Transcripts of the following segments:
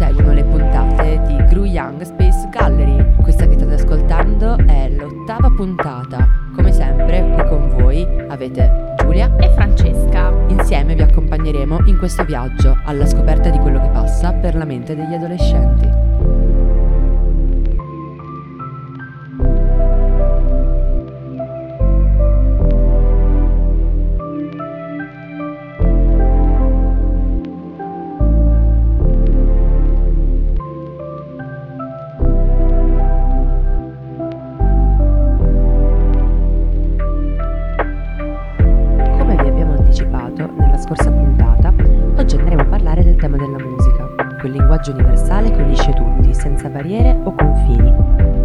proseguono le puntate di Gru Young Space Gallery. Questa che state ascoltando è l'ottava puntata. Come sempre, qui con voi avete Giulia e Francesca. Insieme vi accompagneremo in questo viaggio alla scoperta di quello che passa per la mente degli adolescenti. Senza barriere o confini.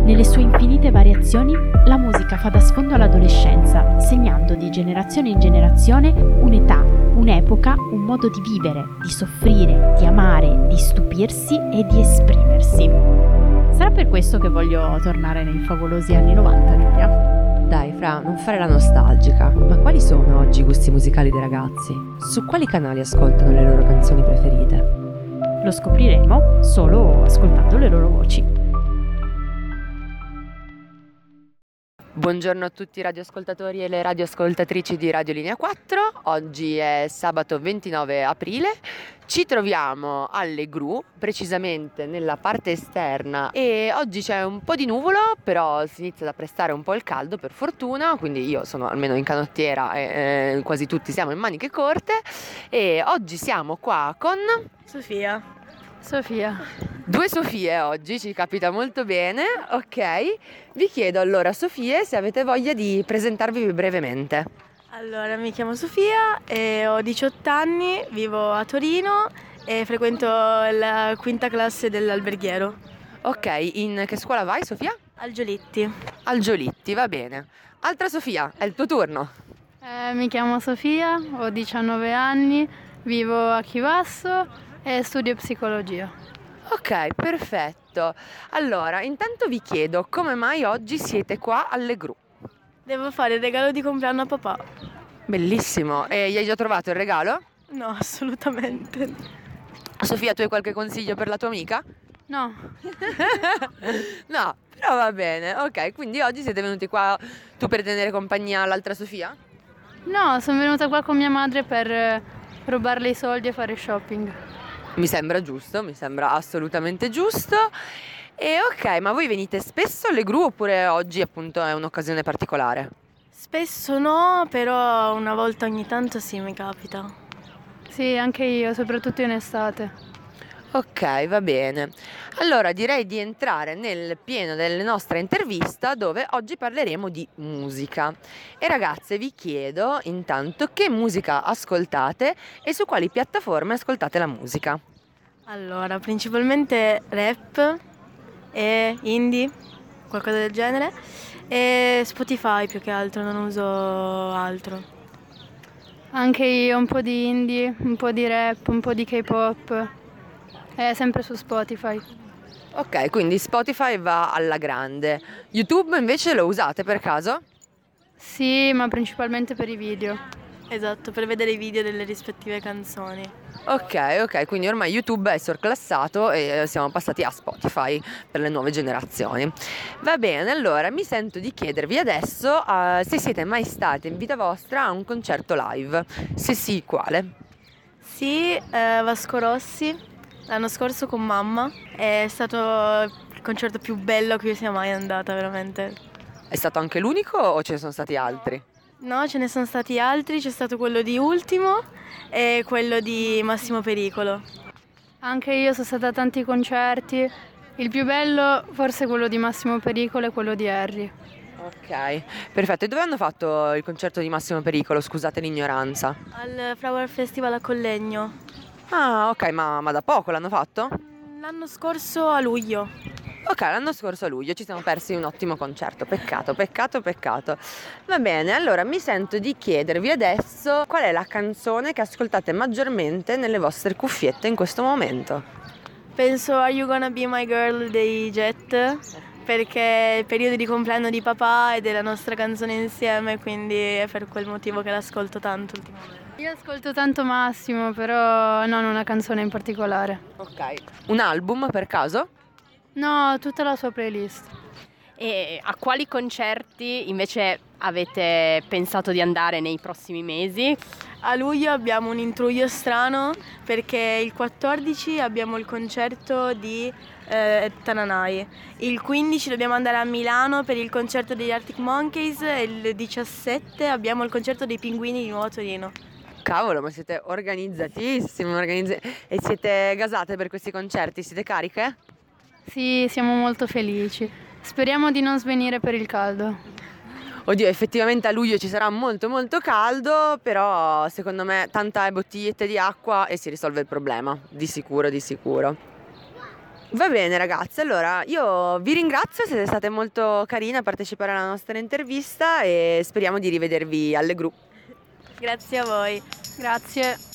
Nelle sue infinite variazioni, la musica fa da sfondo all'adolescenza, segnando di generazione in generazione un'età, un'epoca, un modo di vivere, di soffrire, di amare, di stupirsi e di esprimersi. Sarà per questo che voglio tornare nei favolosi anni 90, Giulia. Dai, Fra, non fare la nostalgica. Ma quali sono oggi i gusti musicali dei ragazzi? Su quali canali ascoltano le loro canzoni preferite? Lo scopriremo solo ascoltando le loro voci. Buongiorno a tutti i radioascoltatori e le radioascoltatrici di Radio Linea 4. Oggi è sabato 29 aprile. Ci troviamo alle Gru, precisamente nella parte esterna e oggi c'è un po' di nuvolo, però si inizia ad apprestare un po' il caldo per fortuna, quindi io sono almeno in canottiera e eh, quasi tutti siamo in maniche corte e oggi siamo qua con Sofia. Sofia. Due Sofie oggi, ci capita molto bene, ok. Vi chiedo allora, Sofie, se avete voglia di presentarvi brevemente. Allora, mi chiamo Sofia e ho 18 anni, vivo a Torino e frequento la quinta classe dell'alberghiero. Ok, in che scuola vai Sofia? Al Giolitti. Al Giolitti, va bene. Altra Sofia, è il tuo turno. Eh, mi chiamo Sofia, ho 19 anni, vivo a Chivasso e studio psicologia. Ok, perfetto. Allora, intanto vi chiedo come mai oggi siete qua alle gru? Devo fare il regalo di compleanno a papà. Bellissimo. E gli hai già trovato il regalo? No, assolutamente. Sofia, tu hai qualche consiglio per la tua amica? No. no, però va bene. Ok, quindi oggi siete venuti qua tu per tenere compagnia all'altra Sofia? No, sono venuta qua con mia madre per eh, rubarle i soldi e fare shopping. Mi sembra giusto, mi sembra assolutamente giusto. E ok, ma voi venite spesso alle gru oppure oggi appunto è un'occasione particolare? Spesso no, però una volta ogni tanto sì mi capita. Sì, anche io, soprattutto in estate. Ok, va bene. Allora direi di entrare nel pieno della nostra intervista dove oggi parleremo di musica. E ragazze vi chiedo intanto che musica ascoltate e su quali piattaforme ascoltate la musica. Allora, principalmente rap e indie, qualcosa del genere, e Spotify più che altro, non uso altro. Anche io un po' di indie, un po' di rap, un po' di K-pop. È sempre su Spotify. Ok, quindi Spotify va alla grande. YouTube invece lo usate per caso? Sì, ma principalmente per i video. Esatto, per vedere i video delle rispettive canzoni. Ok, ok, quindi ormai YouTube è sorclassato e eh, siamo passati a Spotify per le nuove generazioni. Va bene, allora mi sento di chiedervi adesso uh, se siete mai stati in vita vostra a un concerto live. Se sì, quale? Sì, eh, Vasco Rossi l'anno scorso con mamma. È stato il concerto più bello a cui sia mai andata, veramente. È stato anche l'unico o ce ne sono stati altri? No, ce ne sono stati altri, c'è stato quello di Ultimo e quello di Massimo Pericolo. Anche io sono stata a tanti concerti, il più bello forse quello di Massimo Pericolo e quello di Harry. Ok, perfetto. E dove hanno fatto il concerto di Massimo Pericolo? Scusate l'ignoranza. Al Flower Festival a Collegno. Ah, ok, ma, ma da poco l'hanno fatto? L'anno scorso a luglio. Ok, l'anno scorso a luglio ci siamo persi un ottimo concerto, peccato, peccato, peccato. Va bene, allora mi sento di chiedervi adesso qual è la canzone che ascoltate maggiormente nelle vostre cuffiette in questo momento. Penso Are You Gonna Be My Girl dei Jet, perché è il periodo di compleanno di papà e della nostra canzone insieme, quindi è per quel motivo che l'ascolto tanto ultimamente. Io ascolto tanto Massimo, però non una canzone in particolare. Ok. Un album per caso? No, tutta la sua playlist. E a quali concerti invece avete pensato di andare nei prossimi mesi? A luglio abbiamo un intruglio strano perché il 14 abbiamo il concerto di eh, Tananai, il 15 dobbiamo andare a Milano per il concerto degli Arctic Monkeys e il 17 abbiamo il concerto dei Pinguini di Nuovo Torino. Cavolo, ma siete organizzatissimi organizza- e siete gasate per questi concerti? Siete cariche? Sì, siamo molto felici. Speriamo di non svenire per il caldo. Oddio, effettivamente a luglio ci sarà molto molto caldo, però secondo me tanta bottigliette di acqua e si risolve il problema, di sicuro, di sicuro. Va bene ragazze, allora io vi ringrazio, siete state molto carine a partecipare alla nostra intervista e speriamo di rivedervi alle gru. Grazie a voi. Grazie.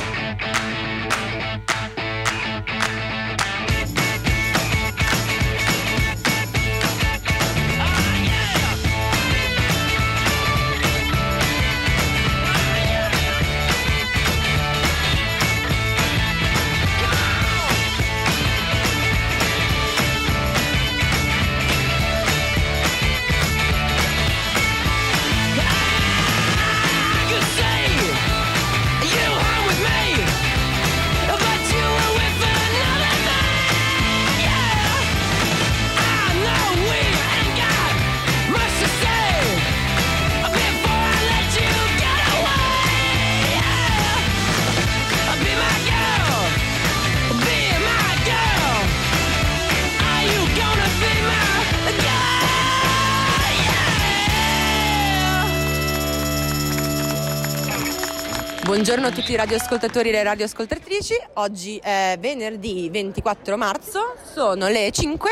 Buongiorno a tutti i radioascoltatori e le radioascoltatrici. Oggi è venerdì 24 marzo, sono le 5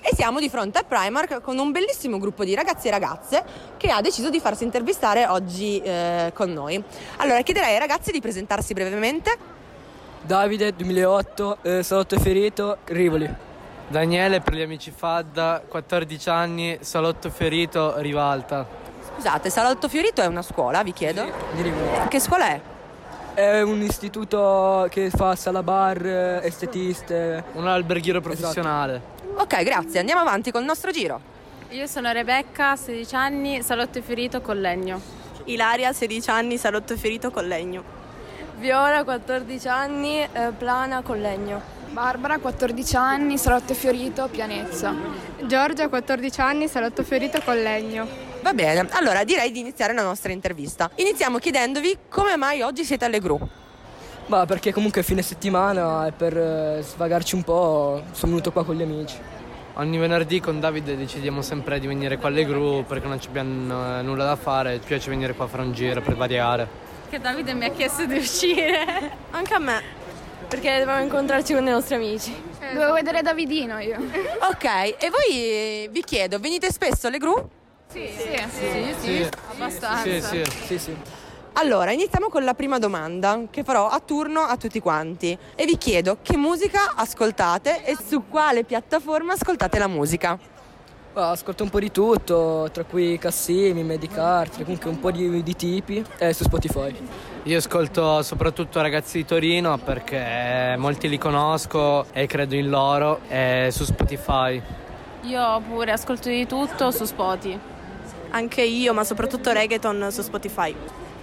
e siamo di fronte a Primark con un bellissimo gruppo di ragazzi e ragazze che ha deciso di farsi intervistare oggi eh, con noi. Allora chiederei ai ragazzi di presentarsi brevemente. Davide 2008, eh, salotto ferito, Rivoli. Daniele per gli amici Fadda, 14 anni, salotto ferito, Rivalta. Scusate, Salotto Fiorito è una scuola, vi chiedo? Di Rivoli. Che scuola è? È un istituto che fa sala bar, eh, estetiste. Un alberghiero professionale. Ok, grazie, andiamo avanti col nostro giro. Io sono Rebecca, 16 anni, salotto ferito con legno. Ilaria, 16 anni, salotto ferito con legno. Viola, 14 anni, plana con legno. Barbara, 14 anni, salotto fiorito, pianezza. Giorgia, 14 anni, salotto ferito con legno. Va bene, allora direi di iniziare la nostra intervista. Iniziamo chiedendovi come mai oggi siete alle gru. Ma perché comunque è fine settimana e per eh, svagarci un po' sono venuto qua con gli amici. Ogni venerdì con Davide decidiamo sempre di venire qua alle gru perché non ci abbiamo eh, nulla da fare, ci piace venire qua a fare un giro per variare. Che Davide mi ha chiesto di uscire. Anche a me. Perché dovevamo incontrarci con i nostri amici. Dovevo vedere Davidino io. Ok, e voi eh, vi chiedo, venite spesso alle gru? Sì, sì, sì, Abbastanza. Sì, sì. Sì, sì. Allora, iniziamo con la prima domanda che farò a turno a tutti quanti e vi chiedo che musica ascoltate e su quale piattaforma ascoltate la musica. Ah, ascolto un po' di tutto, tra cui Cassimi, Medicart, comunque un po' di, di tipi e su Spotify. Io ascolto soprattutto ragazzi di Torino perché molti li conosco e credo in loro e su Spotify. Io pure ascolto di tutto su Spotify. Anche io, ma soprattutto reggaeton su Spotify.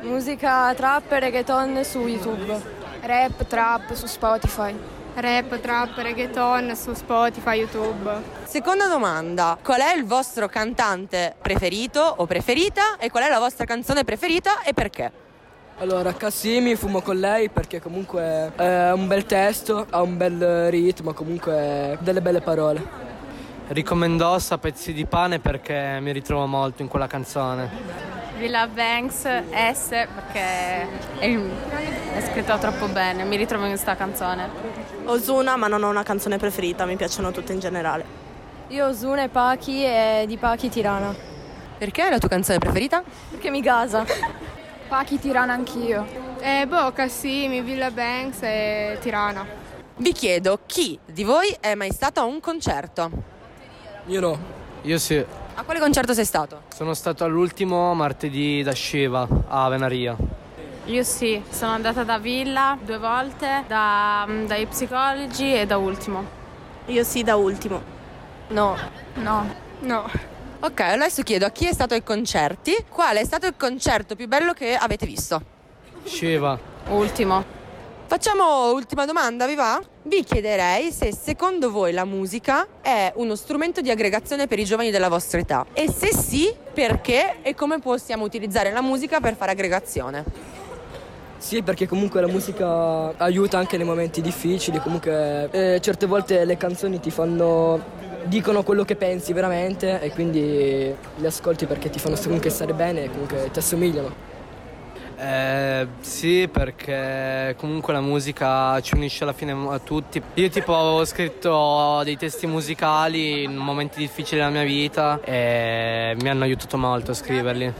Musica trap e reggaeton su YouTube. Rap, trap su Spotify. Rap, trap, reggaeton su Spotify, YouTube. Seconda domanda, qual è il vostro cantante preferito o preferita e qual è la vostra canzone preferita e perché? Allora, Cassimi fumo con lei perché comunque è un bel testo, ha un bel ritmo, comunque delle belle parole. Ricomendossa pezzi di pane perché mi ritrovo molto in quella canzone. Villa Banks S perché è, è scritto troppo bene, mi ritrovo in questa canzone. Osuna, ma non ho una canzone preferita, mi piacciono tutte in generale. Io Osuna e Pachi e di Pachi Tirana. Perché è la tua canzone preferita? Perché mi gasa. Pachi Tirana anch'io. Eh, boh, Cassimi, Villa Banks e Tirana. Vi chiedo chi di voi è mai stato a un concerto? Io no. Io sì, A quale concerto sei stato? sono stato all'ultimo martedì da Shiva a Venaria. Io sì, sono andata da Villa due volte, da, dai psicologi e da Ultimo. Io sì, da ultimo. No. No. No. Ok, adesso chiedo a chi è stato ai concerti, qual è stato il concerto più bello che avete visto? Shiva. Ultimo. Facciamo ultima domanda, vi va? Vi chiederei se secondo voi la musica è uno strumento di aggregazione per i giovani della vostra età e se sì, perché e come possiamo utilizzare la musica per fare aggregazione. Sì, perché comunque la musica aiuta anche nei momenti difficili, comunque eh, certe volte le canzoni ti fanno dicono quello che pensi veramente e quindi le ascolti perché ti fanno comunque stare bene e comunque ti assomigliano. Eh, sì, perché comunque la musica ci unisce alla fine a tutti. Io tipo avevo scritto dei testi musicali in momenti difficili della mia vita e mi hanno aiutato molto a scriverli.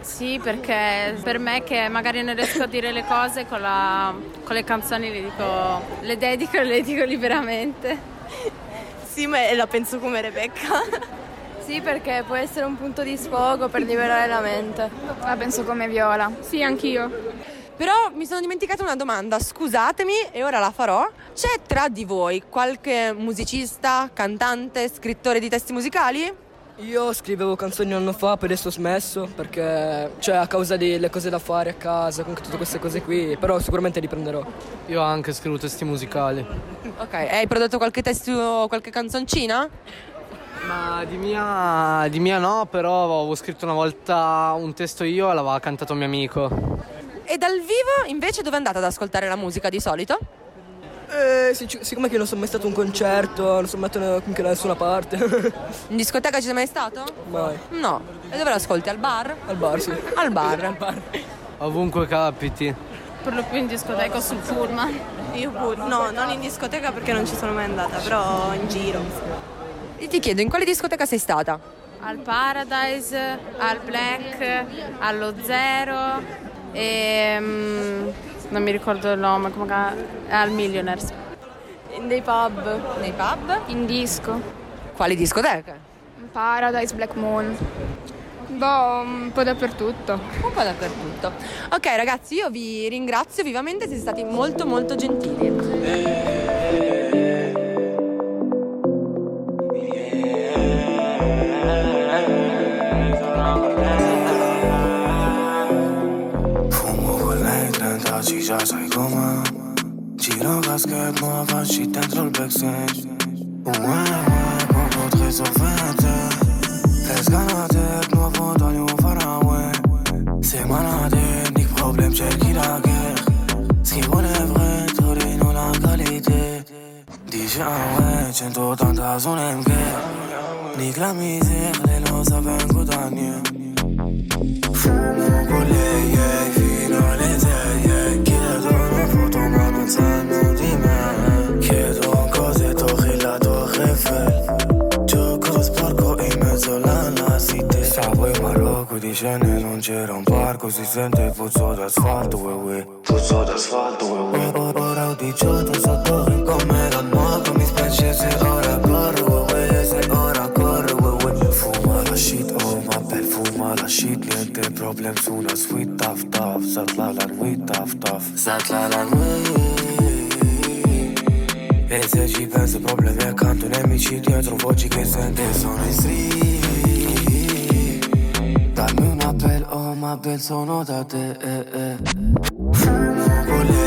Sì, perché per me che magari non riesco a dire le cose con, la- con le canzoni le dico, le dedico e le dico liberamente. Sì, ma la penso come Rebecca. Sì, perché può essere un punto di sfogo per liberare la mente. La penso come Viola. Sì, anch'io. Però mi sono dimenticata una domanda, scusatemi e ora la farò. C'è tra di voi qualche musicista, cantante, scrittore di testi musicali? Io scrivevo canzoni un anno fa, poi adesso ho smesso perché cioè a causa delle cose da fare a casa, comunque tutte queste cose qui, però sicuramente riprenderò. Io ho anche scritto testi musicali. Ok, hai prodotto qualche testo, qualche canzoncina? Ma di mia, di mia no, però avevo scritto una volta un testo io e l'aveva cantato un mio amico. E dal vivo invece dove andate ad ascoltare la musica di solito? Eh, sic- siccome che non sono mai stato a un concerto, non sono mai andato comunque da nessuna parte, In discoteca ci sei mai stato? mai. No. E dove l'ascolti? Al bar? Al bar, sì. Al bar. Ovunque capiti. Per lo più in discoteca o sul pullman. Io pure. No, non in discoteca perché non ci sono mai andata, però in giro. E ti chiedo, in quale discoteca sei stata? Al Paradise, al Black, allo Zero e mm, non mi ricordo il nome, al Millionaires. In dei pub. Nei pub? In disco. Quali discoteche? Paradise, Black Moon. Boh, un po' dappertutto. Un po' dappertutto. Ok ragazzi, io vi ringrazio vivamente, siete stati molto molto gentili. deja sai problem, cer chi la la zone la Daniel Fumo con lei, fino alle sei eh. Chiedo una foto ma non sanno di me. Chiedo un cosetto che la Torre Eiffel. Gioco sporco in mezzo alla cité Stavo in Marocco di scene, non c'era un parco. Si sente puzzo d'asfalto, uè uè. Puzzo d'asfalto, uè O- Ora ho 18 sotto come da nuovo Mi specie se ora Niente problem su una sweet tough tough. Sat la la nuit tough tough. Sat la la nuit E se ci penso problemi accanto nemici dietro Voci che sente sono in street Dammi un appello, oh ma bel sono da te eh, eh. Fumo con lei eh,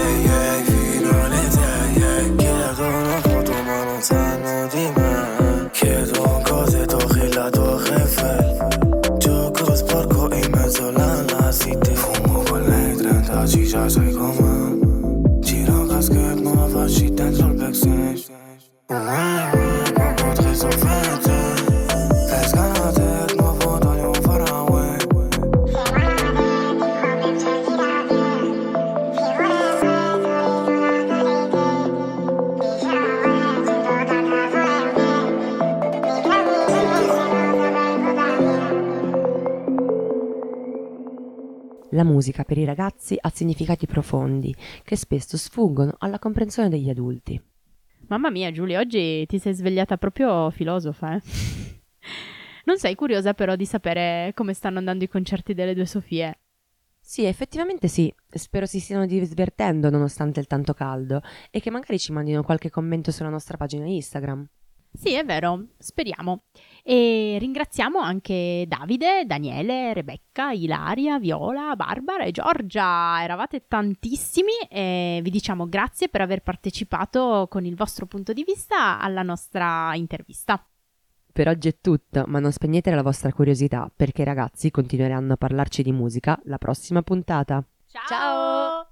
La musica per i ragazzi ha significati profondi che spesso sfuggono alla comprensione degli adulti. Mamma mia, Giulia, oggi ti sei svegliata proprio filosofa, eh? Non sei curiosa però di sapere come stanno andando i concerti delle due Sofie? Sì, effettivamente sì. Spero si stiano divertendo nonostante il tanto caldo e che magari ci mandino qualche commento sulla nostra pagina Instagram. Sì, è vero, speriamo. E ringraziamo anche Davide, Daniele, Rebecca, Ilaria, Viola, Barbara e Giorgia. Eravate tantissimi e vi diciamo grazie per aver partecipato con il vostro punto di vista alla nostra intervista. Per oggi è tutto, ma non spegnete la vostra curiosità perché i ragazzi continueranno a parlarci di musica la prossima puntata. Ciao!